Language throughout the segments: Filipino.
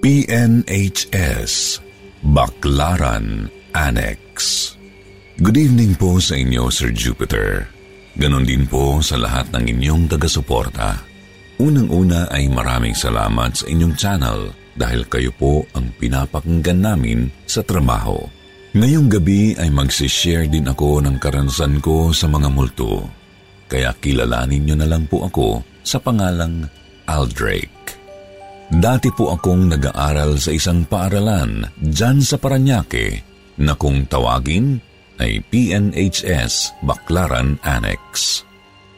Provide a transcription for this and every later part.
PNHS Baklaran Annex Good evening po sa inyo, Sir Jupiter. Ganon din po sa lahat ng inyong taga-suporta. Unang-una ay maraming salamat sa inyong channel dahil kayo po ang pinapakinggan namin sa trabaho. Ngayong gabi ay magsishare din ako ng karanasan ko sa mga multo. Kaya kilalanin nyo na lang po ako sa pangalang Aldrake. Dati po akong nag-aaral sa isang paaralan dyan sa Paranaque na kung tawagin ay PNHS Baklaran Annex.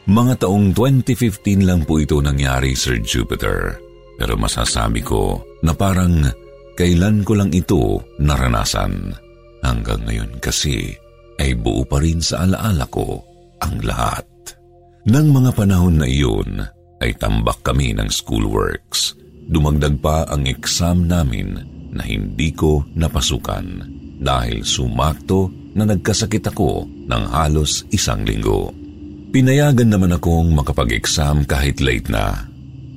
Mga taong 2015 lang po ito nangyari, Sir Jupiter. Pero masasabi ko na parang kailan ko lang ito naranasan. Hanggang ngayon kasi ay buo pa rin sa alaala ko ang lahat. Nang mga panahon na iyon ay tambak kami ng schoolworks – Dumagdag pa ang exam namin na hindi ko napasukan dahil sumakto na nagkasakit ako ng halos isang linggo. Pinayagan naman akong makapag-exam kahit late na.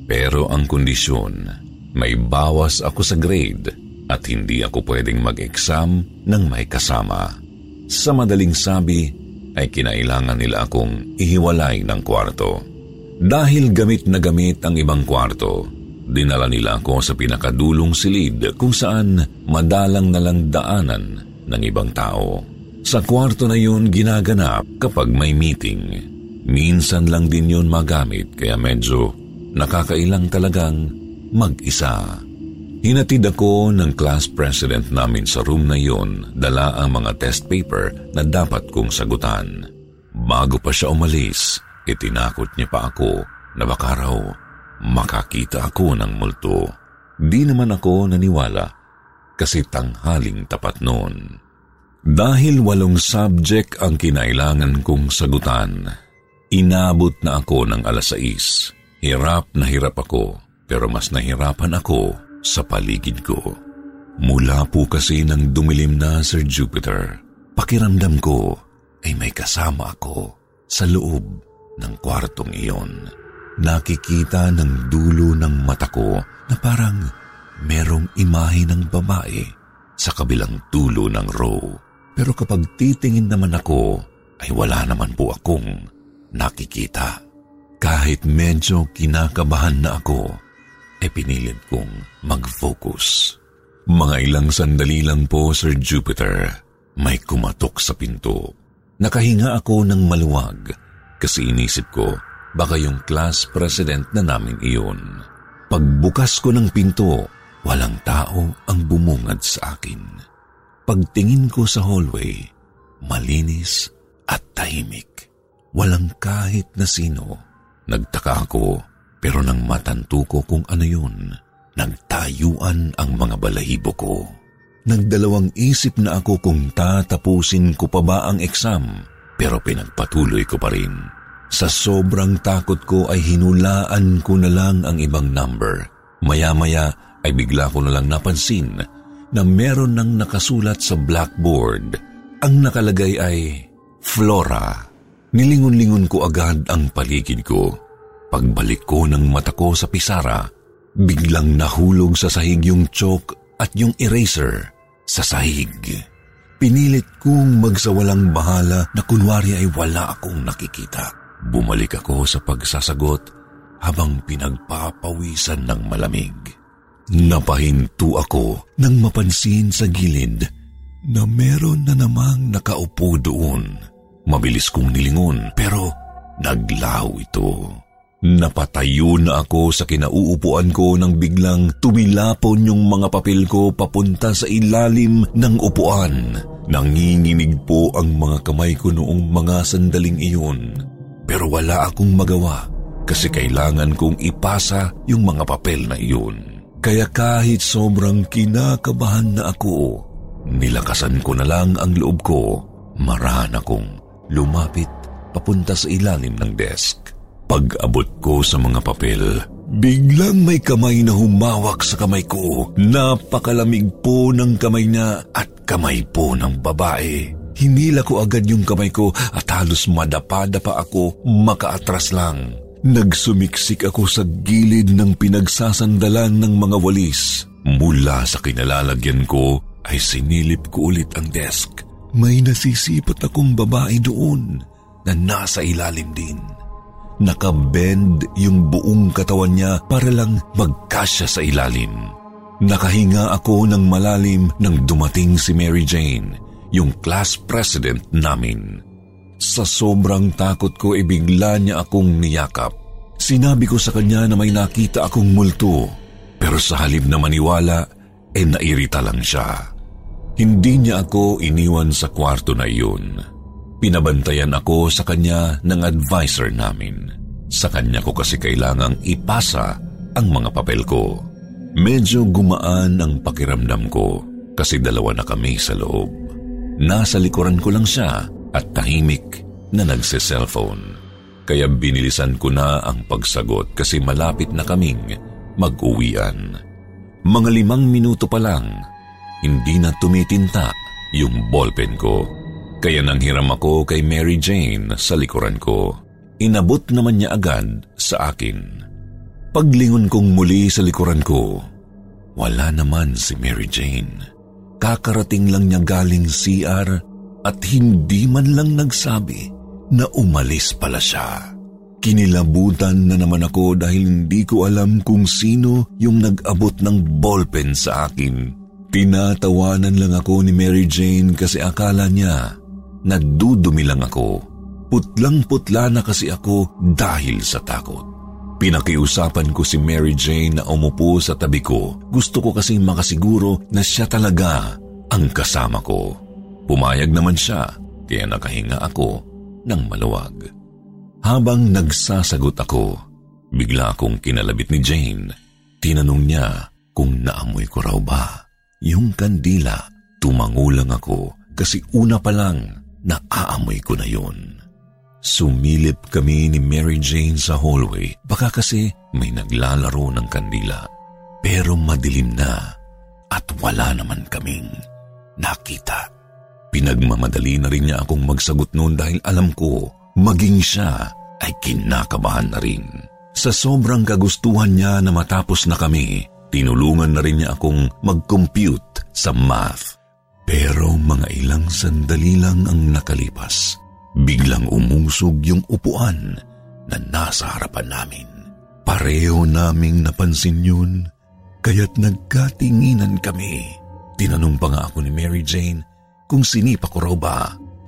Pero ang kondisyon, may bawas ako sa grade at hindi ako pwedeng mag-exam ng may kasama. Sa madaling sabi, ay kinailangan nila akong ihiwalay ng kwarto. Dahil gamit na gamit ang ibang kwarto, Dinala nila ako sa pinakadulong silid kung saan madalang nalang daanan ng ibang tao. Sa kwarto na yun ginaganap kapag may meeting. Minsan lang din yun magamit kaya medyo nakakailang talagang mag-isa. Hinatid ako ng class president namin sa room na yun, dala ang mga test paper na dapat kong sagutan. Bago pa siya umalis, itinakot niya pa ako na baka raw makakita ako ng multo. Di naman ako naniwala kasi tanghaling tapat noon. Dahil walong subject ang kinailangan kong sagutan, inabot na ako ng alas 6. Hirap na hirap ako pero mas nahirapan ako sa paligid ko. Mula po kasi ng dumilim na Sir Jupiter, pakiramdam ko ay may kasama ako sa loob ng kwartong iyon nakikita ng dulo ng mata ko na parang merong imahe ng babae sa kabilang dulo ng row. Pero kapag titingin naman ako, ay wala naman po akong nakikita. Kahit medyo kinakabahan na ako, ay pinilit kong mag-focus. Mga ilang sandali lang po, Sir Jupiter, may kumatok sa pinto. Nakahinga ako ng maluwag kasi inisip ko Baka yung class president na namin iyon. Pagbukas ko ng pinto, walang tao ang bumungad sa akin. Pagtingin ko sa hallway, malinis at tahimik. Walang kahit na sino. Nagtaka ako pero nang matanto ko kung ano yun, nagtayuan ang mga balahibo ko. Nagdalawang isip na ako kung tatapusin ko pa ba ang exam pero pinagpatuloy ko pa rin. Sa sobrang takot ko ay hinulaan ko na lang ang ibang number. Maya-maya ay bigla ko na lang napansin na meron nang nakasulat sa blackboard. Ang nakalagay ay Flora. Nilingon-lingon ko agad ang paligid ko. Pagbalik ko ng mata ko sa pisara, biglang nahulog sa sahig yung chalk at yung eraser sa sahig. Pinilit kong magsawalang bahala na kunwari ay wala akong nakikita. Bumalik ako sa pagsasagot habang pinagpapawisan ng malamig. Napahinto ako nang mapansin sa gilid na meron na namang nakaupo doon Mabilis kong nilingon pero naglaw ito. Napatayo na ako sa kinauupuan ko nang biglang tumilapon yung mga papel ko papunta sa ilalim ng upuan. Nanginginig po ang mga kamay ko noong mga sandaling iyon. Pero wala akong magawa kasi kailangan kong ipasa yung mga papel na iyon. Kaya kahit sobrang kinakabahan na ako, nilakasan ko na lang ang loob ko. Marahan akong lumapit papunta sa ilalim ng desk. Pag-abot ko sa mga papel, biglang may kamay na humawak sa kamay ko. Napakalamig po ng kamay niya at kamay po ng babae. Hinila ko agad yung kamay ko at halos madapa-dapa ako makaatras lang. Nagsumiksik ako sa gilid ng pinagsasandalan ng mga walis. Mula sa kinalalagyan ko ay sinilip ko ulit ang desk. May nasisipat akong babae doon na nasa ilalim din. Nakabend yung buong katawan niya para lang magkasya sa ilalim. Nakahinga ako ng malalim nang dumating si Mary Jane, yung class president namin. Sa sobrang takot ko, ibigla niya akong niyakap. Sinabi ko sa kanya na may nakita akong multo, pero sa halip na maniwala, eh nairita lang siya. Hindi niya ako iniwan sa kwarto na iyon. Pinabantayan ako sa kanya ng advisor namin. Sa kanya ko kasi kailangang ipasa ang mga papel ko. Medyo gumaan ang pakiramdam ko kasi dalawa na kami sa loob. Nasa likuran ko lang siya at tahimik na nagse-cellphone. Kaya binilisan ko na ang pagsagot kasi malapit na kaming mag-uwian. Mga limang minuto pa lang, hindi na tumitinta yung ballpen ko. Kaya nanghiram ako kay Mary Jane sa likuran ko. Inabot naman niya agad sa akin. Paglingon kong muli sa likuran ko, wala naman si Mary Jane. Kakarating lang niya galing CR at hindi man lang nagsabi na umalis pala siya. Kinilabutan na naman ako dahil hindi ko alam kung sino yung nag-abot ng ballpen sa akin. Tinatawanan lang ako ni Mary Jane kasi akala niya Nagdudumi lang ako. Putlang-putla na kasi ako dahil sa takot. Pinakiusapan ko si Mary Jane na umupo sa tabi ko. Gusto ko kasing makasiguro na siya talaga ang kasama ko. Pumayag naman siya, kaya nakahinga ako ng maluwag. Habang nagsasagot ako, bigla akong kinalabit ni Jane. Tinanong niya kung naamoy ko raw ba. Yung kandila, tumangulang ako kasi una pa lang Naaamoy ko na yun. Sumilip kami ni Mary Jane sa hallway. Baka kasi may naglalaro ng kandila. Pero madilim na at wala naman kaming nakita. Pinagmamadali na rin niya akong magsagot noon dahil alam ko maging siya ay kinakabahan na rin. Sa sobrang kagustuhan niya na matapos na kami, tinulungan na rin niya akong mag-compute sa math. Pero mga ilang sandali lang ang nakalipas. Biglang umusog yung upuan na nasa harapan namin. Pareho naming napansin yun, kaya't nagkatinginan kami. Tinanong pa nga ako ni Mary Jane kung sinipa ko raw ba.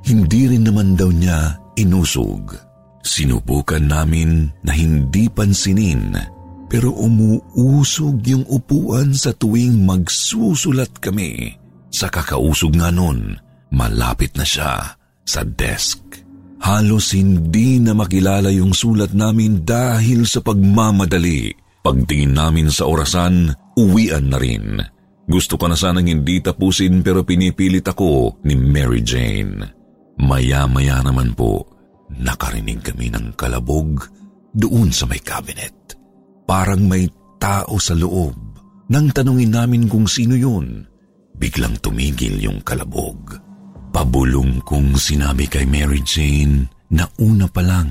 Hindi rin naman daw niya inusog. Sinubukan namin na hindi pansinin pero umuusog yung upuan sa tuwing magsusulat kami. Sa kakausog nga nun, malapit na siya sa desk. Halos hindi na makilala yung sulat namin dahil sa pagmamadali. Pagtingin namin sa orasan, uwian na rin. Gusto ko na sanang hindi tapusin pero pinipilit ako ni Mary Jane. Maya-maya naman po, nakarinig kami ng kalabog doon sa may cabinet. Parang may tao sa loob. Nang tanungin namin kung sino yun, Biglang tumigil yung kalabog. Pabulong kong sinabi kay Mary Jane na una pa lang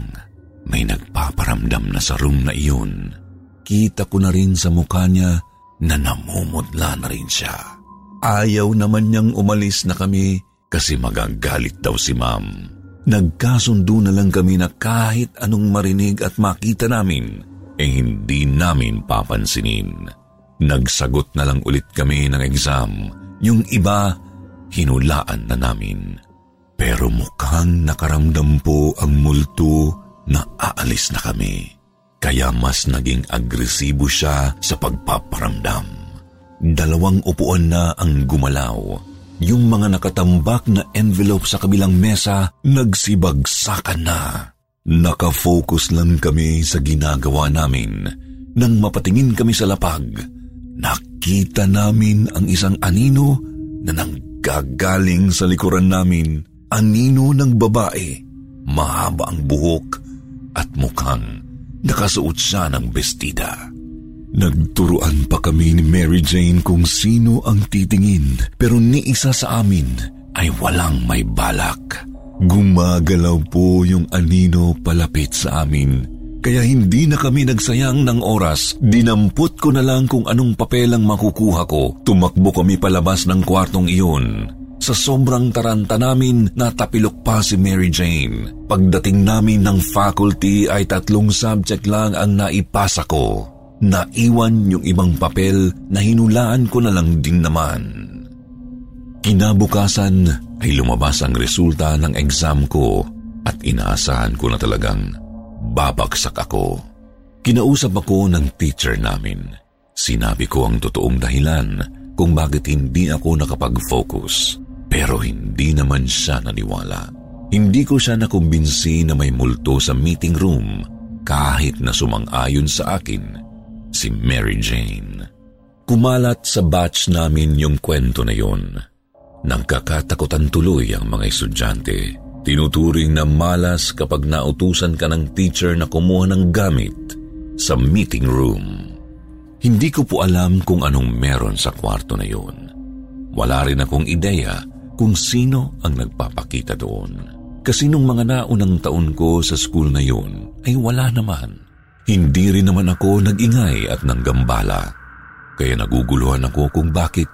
may nagpaparamdam na sa room na iyon. Kita ko na rin sa mukha niya na namumudla na rin siya. Ayaw naman niyang umalis na kami kasi magagalit daw si ma'am. Nagkasundo na lang kami na kahit anong marinig at makita namin, eh hindi namin papansinin. Nagsagot na lang ulit kami ng exam yung iba, hinulaan na namin. Pero mukhang nakaramdam po ang multo na aalis na kami. Kaya mas naging agresibo siya sa pagpaparamdam. Dalawang upuan na ang gumalaw. Yung mga nakatambak na envelope sa kabilang mesa nagsibagsakan na. Nakafocus lang kami sa ginagawa namin. Nang mapatingin kami sa lapag, nakita namin ang isang anino na nanggagaling sa likuran namin. Anino ng babae, mahaba ang buhok at mukhang nakasuot siya ng bestida. Nagturuan pa kami ni Mary Jane kung sino ang titingin pero ni isa sa amin ay walang may balak. Gumagalaw po yung anino palapit sa amin kaya hindi na kami nagsayang ng oras. Dinampot ko na lang kung anong papel ang makukuha ko. Tumakbo kami palabas ng kwartong iyon. Sa sobrang taranta namin, natapilok pa si Mary Jane. Pagdating namin ng faculty ay tatlong subject lang ang naipasa ko. Naiwan yung ibang papel na hinulaan ko na lang din naman. Kinabukasan ay lumabas ang resulta ng exam ko at inaasahan ko na talagang babagsak ako. Kinausap ako ng teacher namin. Sinabi ko ang totoong dahilan kung bakit hindi ako nakapag-focus. Pero hindi naman siya naniwala. Hindi ko siya nakumbinsi na may multo sa meeting room kahit na sumang-ayon sa akin si Mary Jane. Kumalat sa batch namin yung kwento na yon. Nagkakatakutan tuloy ang mga estudyante. Tinuturing na malas kapag nautusan ka ng teacher na kumuha ng gamit sa meeting room. Hindi ko po alam kung anong meron sa kwarto na yun. Wala rin akong ideya kung sino ang nagpapakita doon. Kasi nung mga naunang taon ko sa school na yun, ay wala naman. Hindi rin naman ako nag-ingay at nanggambala. Kaya naguguluhan ako kung bakit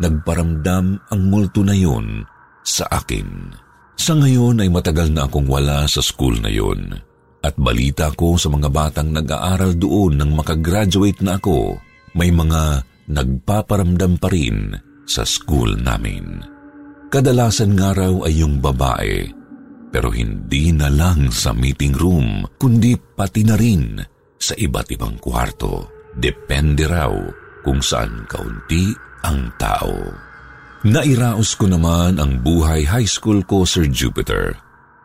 nagparamdam ang multo na yun sa akin. Sa ngayon ay matagal na akong wala sa school na yun. At balita ko sa mga batang nag-aaral doon nang makagraduate na ako, may mga nagpaparamdam pa rin sa school namin. Kadalasan nga raw ay yung babae, pero hindi na lang sa meeting room, kundi pati na rin sa iba't ibang kwarto. Depende raw kung saan kaunti ang tao. Nairaos ko naman ang buhay high school ko, Sir Jupiter.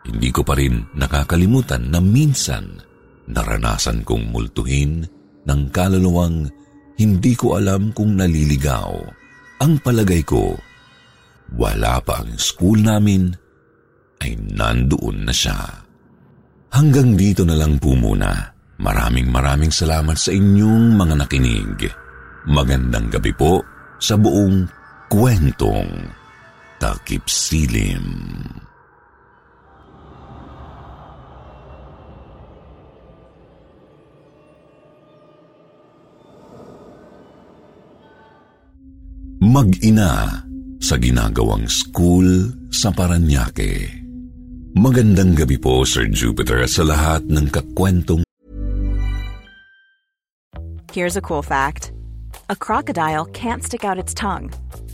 Hindi ko pa rin nakakalimutan na minsan naranasan kong multuhin ng kaluluwang hindi ko alam kung naliligaw. Ang palagay ko, wala pa ang school namin, ay nandoon na siya. Hanggang dito na lang po muna. Maraming maraming salamat sa inyong mga nakinig. Magandang gabi po sa buong kwentong Takip Silim. Mag-ina sa ginagawang school sa Paranaque. Magandang gabi po, Sir Jupiter, sa lahat ng kakwentong... Here's a cool fact. A crocodile can't stick out its tongue.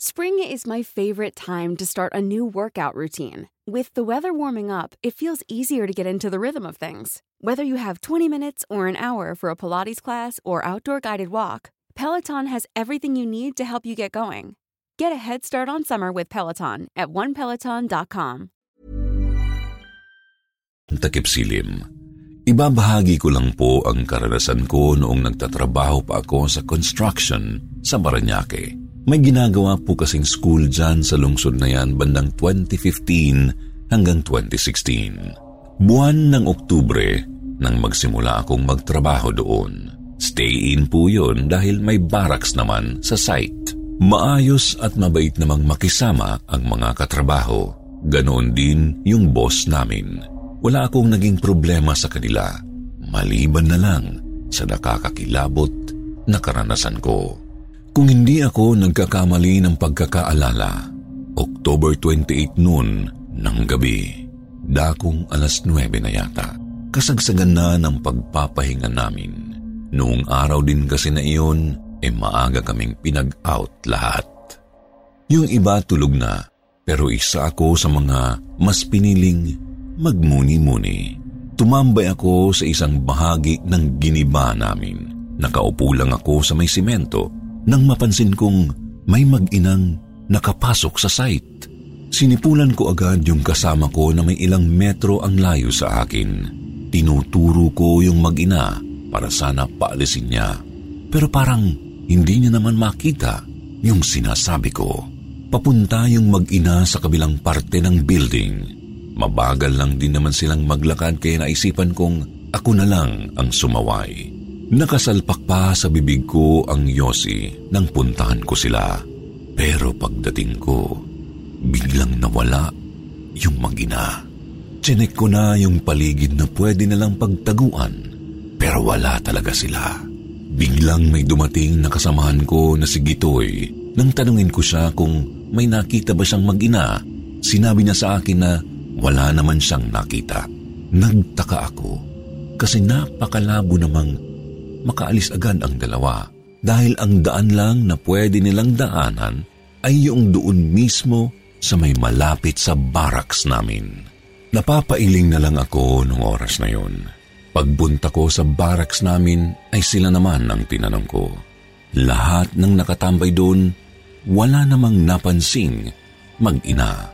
Spring is my favorite time to start a new workout routine. With the weather warming up, it feels easier to get into the rhythm of things. Whether you have 20 minutes or an hour for a Pilates class or outdoor guided walk, Peloton has everything you need to help you get going. Get a head start on summer with Peloton at onepeloton.com. Takip silim. Ibabahagi ko lang po ang karanasan ko noong nagtatrabaho pa ako sa construction sa Baranyake. May ginagawa po kasing school dyan sa lungsod na yan bandang 2015 hanggang 2016. Buwan ng Oktubre nang magsimula akong magtrabaho doon. Stay in po yun dahil may barracks naman sa site. Maayos at mabait namang makisama ang mga katrabaho. Ganoon din yung boss namin. Wala akong naging problema sa kanila. maliban na lang sa nakakakilabot na karanasan ko. Kung hindi ako nagkakamali ng pagkakaalala, October 28 noon ng gabi, dakong alas 9 na yata, kasagsagan na ng pagpapahinga namin. Noong araw din kasi na iyon, e eh maaga kaming pinag-out lahat. Yung iba tulog na, pero isa ako sa mga mas piniling magmuni-muni. Tumambay ako sa isang bahagi ng giniba namin. Nakaupo lang ako sa may simento nang mapansin kong may mag-inang nakapasok sa site. Sinipulan ko agad yung kasama ko na may ilang metro ang layo sa akin. Tinuturo ko yung mag-ina para sana paalisin niya. Pero parang hindi niya naman makita yung sinasabi ko. Papunta yung mag-ina sa kabilang parte ng building. Mabagal lang din naman silang maglakad kaya naisipan kong ako na lang ang sumaway. Nakasalpak pa sa bibig ko ang yosi nang puntahan ko sila. Pero pagdating ko, biglang nawala yung magina. Chinek ko na yung paligid na pwede nalang pagtaguan, pero wala talaga sila. Biglang may dumating na kasamahan ko na si Gitoy. Nang tanungin ko siya kung may nakita ba siyang magina, sinabi niya sa akin na wala naman siyang nakita. Nagtaka ako kasi napakalabo namang makaalis agad ang dalawa dahil ang daan lang na pwede nilang daanan ay yung doon mismo sa may malapit sa barracks namin. Napapailing na lang ako nung oras na yun. Pagbunta ko sa barracks namin ay sila naman ang tinanong ko. Lahat ng nakatambay doon, wala namang napansing mag-ina.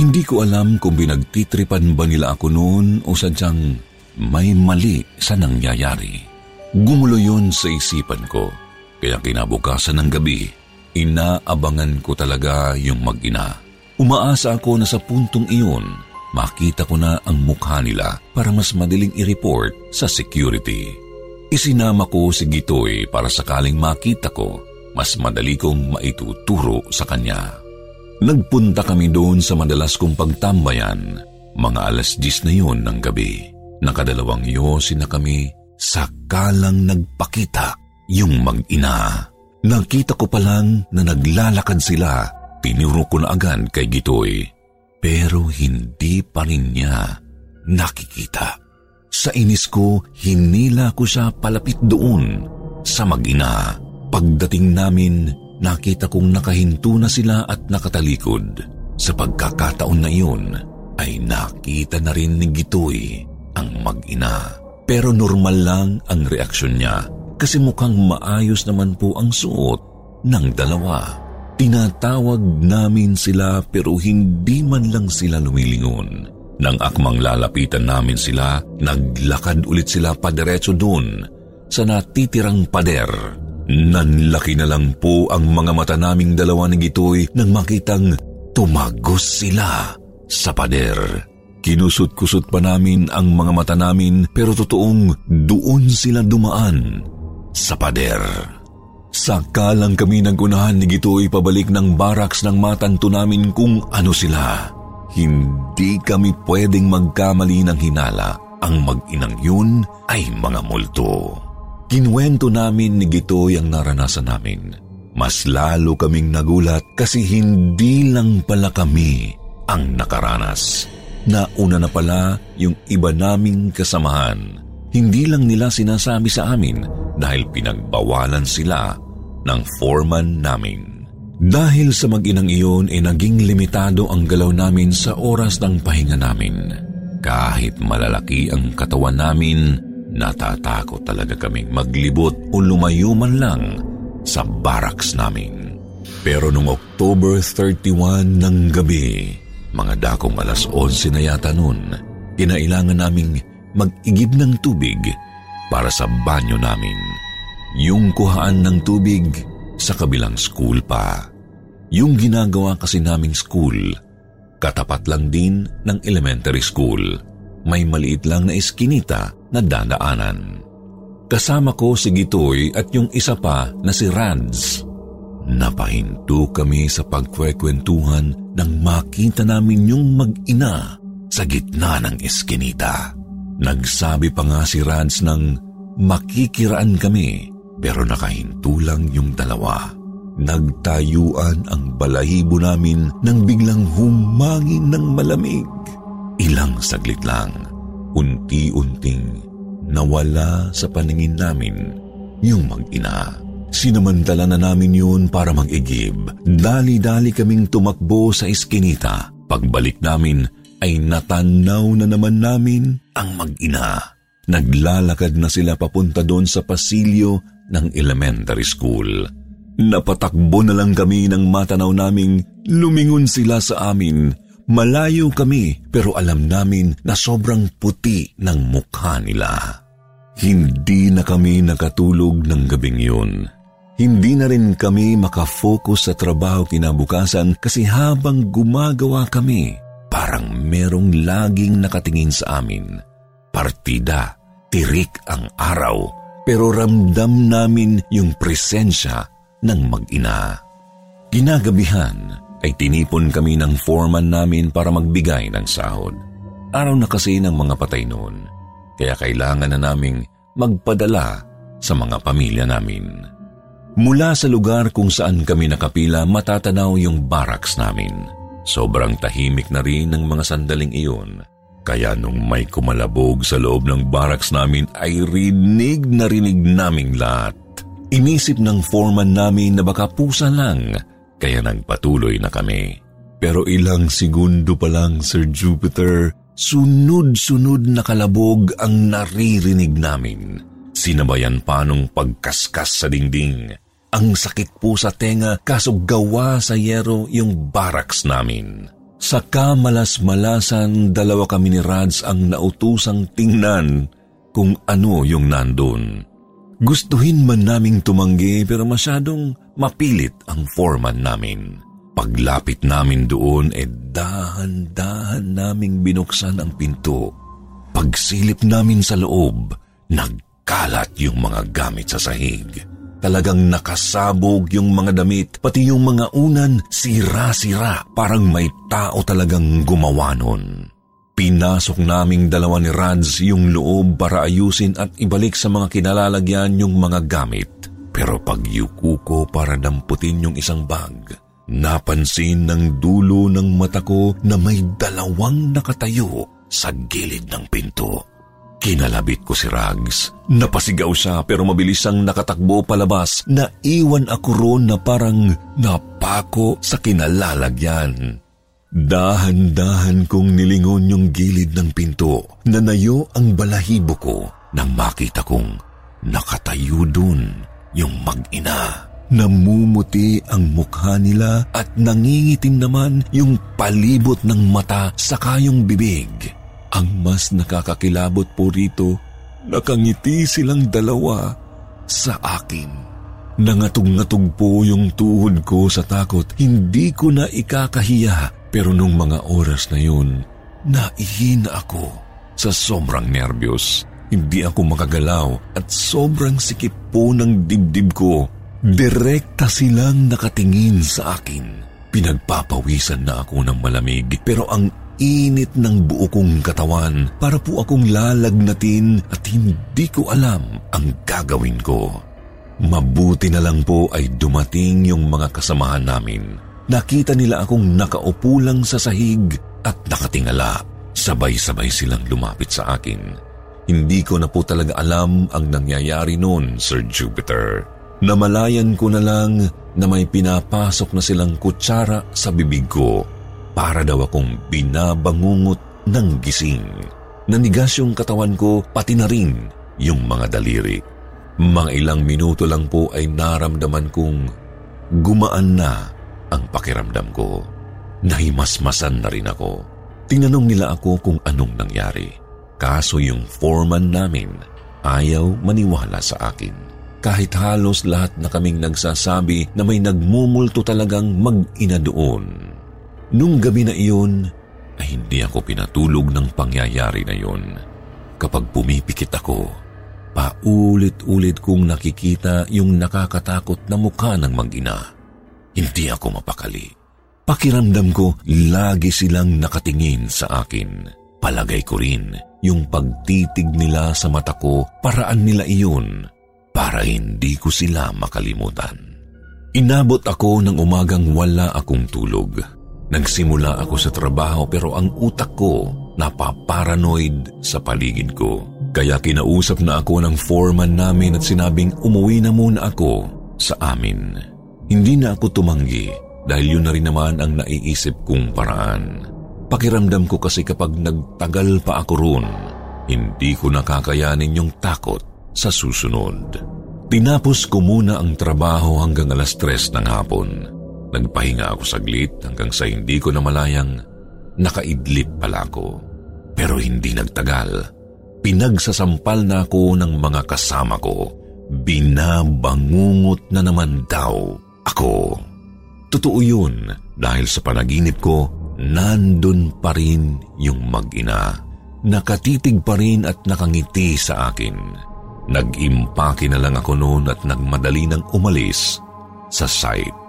Hindi ko alam kung binagtitripan ba nila ako noon o sadyang may mali sa nangyayari. Gumulo yun sa isipan ko, kaya kinabukasan ng gabi, inaabangan ko talaga yung mag-ina. Umaasa ako na sa puntong iyon, makita ko na ang mukha nila para mas madaling i-report sa security. Isinama ko si Gitoy para sakaling makita ko, mas madali kong maituturo sa kanya. Nagpunta kami doon sa madalas kong pagtambayan, mga alas 10 na yun ng gabi. Nakadalawang yosin na kami Sakalang nagpakita yung mag-ina. Nakita ko pa lang na naglalakad sila. Tinuro ko na agad kay Gitoy. Pero hindi pa rin niya nakikita. Sa inis ko, hinila ko siya palapit doon sa mag-ina. Pagdating namin, nakita kong nakahinto na sila at nakatalikod. Sa pagkakataon na iyon, ay nakita na rin ni Gitoy ang mag-ina. Pero normal lang ang reaksyon niya kasi mukhang maayos naman po ang suot ng dalawa. Tinatawag namin sila pero hindi man lang sila lumilingon. Nang akmang lalapitan namin sila, naglakad ulit sila padiretso doon sa natitirang pader. Nanlaki na lang po ang mga mata naming dalawa ni Gitoy nang makitang tumagos sila sa pader. Kinusot-kusot pa namin ang mga mata namin pero totoong doon sila dumaan sa pader. Saka lang kami nagunahan ni Gitoy pabalik ng baraks ng matanto namin kung ano sila. Hindi kami pwedeng magkamali ng hinala. Ang mag-inang yun ay mga multo. Kinwento namin ni Gitoy ang naranasan namin. Mas lalo kaming nagulat kasi hindi lang pala kami ang nakaranas. Nauna na pala yung iba naming kasamahan. Hindi lang nila sinasabi sa amin dahil pinagbawalan sila ng foreman namin. Dahil sa mag-inang iyon ay eh, naging limitado ang galaw namin sa oras ng pahinga namin. Kahit malalaki ang katawan namin, natatakot talaga kaming maglibot o lumayo man lang sa barracks namin. Pero noong October 31 ng gabi, mga dakong alas 11 na yata noon, kinailangan naming mag-igib ng tubig para sa banyo namin. Yung kuhaan ng tubig sa kabilang school pa. Yung ginagawa kasi naming school, katapat lang din ng elementary school. May maliit lang na eskinita na dadaanan. Kasama ko si Gitoy at yung isa pa na si Rads. Napahinto kami sa pagkwekwentuhan nang makita namin yung mag-ina sa gitna ng eskinita. Nagsabi pa nga si Rads ng makikiraan kami pero nakahinto lang yung dalawa. Nagtayuan ang balahibo namin nang biglang humangin ng malamig. Ilang saglit lang, unti-unting nawala sa paningin namin yung mag-ina. Sinamantala na namin yun para mag-igib. Dali-dali kaming tumakbo sa iskinita. Pagbalik namin, ay natanaw na naman namin ang mag-ina. Naglalakad na sila papunta doon sa pasilyo ng elementary school. Napatakbo na lang kami nang matanaw naming lumingon sila sa amin. Malayo kami pero alam namin na sobrang puti ng mukha nila. Hindi na kami nakatulog ng gabing yun. Hindi na rin kami makafocus sa trabaho kinabukasan kasi habang gumagawa kami, Parang merong laging nakatingin sa amin. Partida, tirik ang araw, pero ramdam namin yung presensya ng mag-ina. Ginagabihan ay tinipon kami ng foreman namin para magbigay ng sahod. Araw na kasi ng mga patay noon, kaya kailangan na naming magpadala sa mga pamilya namin. Mula sa lugar kung saan kami nakapila, matatanaw yung barracks namin. Sobrang tahimik na rin ng mga sandaling iyon. Kaya nung may kumalabog sa loob ng barracks namin ay rinig na rinig naming lahat. Inisip ng foreman namin na baka pusa lang, kaya nagpatuloy na kami. Pero ilang segundo pa lang, Sir Jupiter, sunod-sunod na kalabog ang naririnig namin. Sinabayan pa nung pagkaskas sa dingding. Ang sakit po sa tenga kaso gawa sa yero yung barracks namin. Sa kamalas-malasan, dalawa kami ni Rads ang nautusang tingnan kung ano yung nandun. Gustuhin man naming tumanggi pero masyadong mapilit ang foreman namin. Paglapit namin doon, eh dahan-dahan naming binuksan ang pinto. Pagsilip namin sa loob, nagkalat yung mga gamit sa sahig. Talagang nakasabog yung mga damit, pati yung mga unan, sira-sira, parang may tao talagang gumawa nun. Pinasok naming dalawa ni Rads yung loob para ayusin at ibalik sa mga kinalalagyan yung mga gamit. Pero pagyuko ko para damputin yung isang bag, napansin ng dulo ng mata ko na may dalawang nakatayo sa gilid ng pinto. Kinalabit ko si Rags. Napasigaw siya pero mabilis ang nakatakbo palabas. Naiwan ako roon na parang napako sa kinalalagyan. Dahan-dahan kong nilingon yung gilid ng pinto. Nanayo ang balahibo ko nang makita kong nakatayo dun yung mag-ina. Namumuti ang mukha nila at nangingitim naman yung palibot ng mata sa kayong bibig. Ang mas nakakakilabot po rito, nakangiti silang dalawa sa akin. Nangatog-ngatog po yung tuhod ko sa takot. Hindi ko na ikakahiya pero nung mga oras na yun, naihina ako sa sobrang nervyos. Hindi ako makagalaw at sobrang sikip po ng dibdib ko. Direkta silang nakatingin sa akin. Pinagpapawisan na ako ng malamig pero ang init ng buo kong katawan para po akong lalagnatin at hindi ko alam ang gagawin ko. Mabuti na lang po ay dumating yung mga kasamahan namin. Nakita nila akong nakaupo lang sa sahig at nakatingala. Sabay-sabay silang lumapit sa akin. Hindi ko na po talaga alam ang nangyayari noon, Sir Jupiter. Namalayan ko na lang na may pinapasok na silang kutsara sa bibig ko para daw akong binabangungot ng gising. Nanigas yung katawan ko pati na rin yung mga daliri. Mga ilang minuto lang po ay naramdaman kong gumaan na ang pakiramdam ko. Nahimasmasan na rin ako. Tinanong nila ako kung anong nangyari. Kaso yung foreman namin ayaw maniwala sa akin. Kahit halos lahat na kaming nagsasabi na may nagmumulto talagang mag-ina doon. Nung gabi na iyon, ay hindi ako pinatulog ng pangyayari na iyon. Kapag pumipikit ako, paulit-ulit kong nakikita yung nakakatakot na mukha ng mag-ina. Hindi ako mapakali. Pakiramdam ko, lagi silang nakatingin sa akin. Palagay ko rin, Yung pagtitig nila sa mata ko, paraan nila iyon para hindi ko sila makalimutan. Inabot ako ng umagang wala akong tulog. Nagsimula ako sa trabaho pero ang utak ko napaparanoid sa paligid ko. Kaya kinausap na ako ng foreman namin at sinabing umuwi na muna ako sa amin. Hindi na ako tumanggi dahil yun na rin naman ang naiisip kong paraan. Pakiramdam ko kasi kapag nagtagal pa ako roon, hindi ko nakakayanin yung takot sa susunod. Tinapos ko muna ang trabaho hanggang alas tres ng hapon. Nagpahinga ako saglit hanggang sa hindi ko namalayang nakaidlip pala ako. Pero hindi nagtagal pinagsasampal na ako ng mga kasama ko. Binabangungot na naman daw ako. Totoo yun dahil sa panaginip ko, nandun pa rin yung mag-ina. Nakatitig pa rin at nakangiti sa akin. Nag-impake na lang ako noon at nagmadali nang umalis sa site.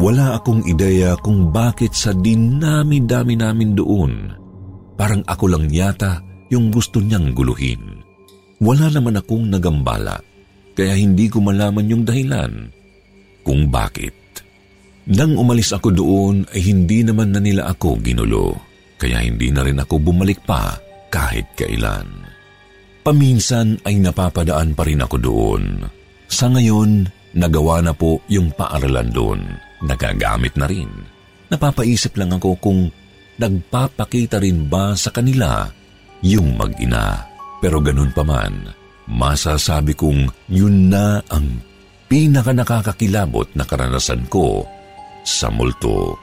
Wala akong ideya kung bakit sa dinami-dami namin doon. Parang ako lang yata yung gusto niyang guluhin. Wala naman akong nagambala, kaya hindi ko malaman yung dahilan kung bakit. Nang umalis ako doon ay hindi naman na nila ako ginulo, kaya hindi na rin ako bumalik pa kahit kailan. Paminsan ay napapadaan pa rin ako doon. Sa ngayon, nagawa na po yung paaralan doon. Nagagamit na rin. Napapaisip lang ako kung nagpapakita rin ba sa kanila yung mag-ina. Pero ganun pa man, masasabi kong yun na ang pinaka nakakakilabot na karanasan ko sa multo.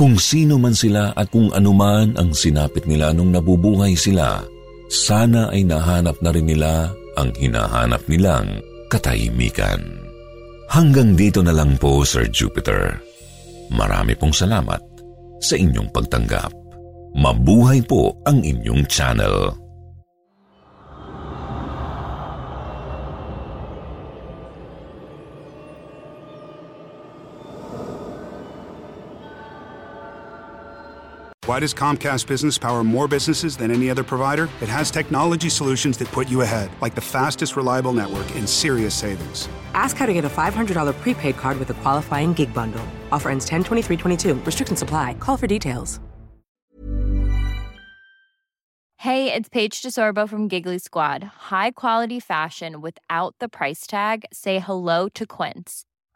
Kung sino man sila at kung anuman ang sinapit nila nung nabubuhay sila, sana ay nahanap na rin nila ang hinahanap nilang katahimikan. Hanggang dito na lang po, Sir Jupiter. Marami pong salamat sa inyong pagtanggap. Mabuhay po ang inyong channel. Why does Comcast Business power more businesses than any other provider? It has technology solutions that put you ahead, like the fastest reliable network and serious savings. Ask how to get a $500 prepaid card with a qualifying gig bundle. Offer ends 10 23 22. Restrictions supply. Call for details. Hey, it's Paige DeSorbo from Giggly Squad. High quality fashion without the price tag? Say hello to Quince.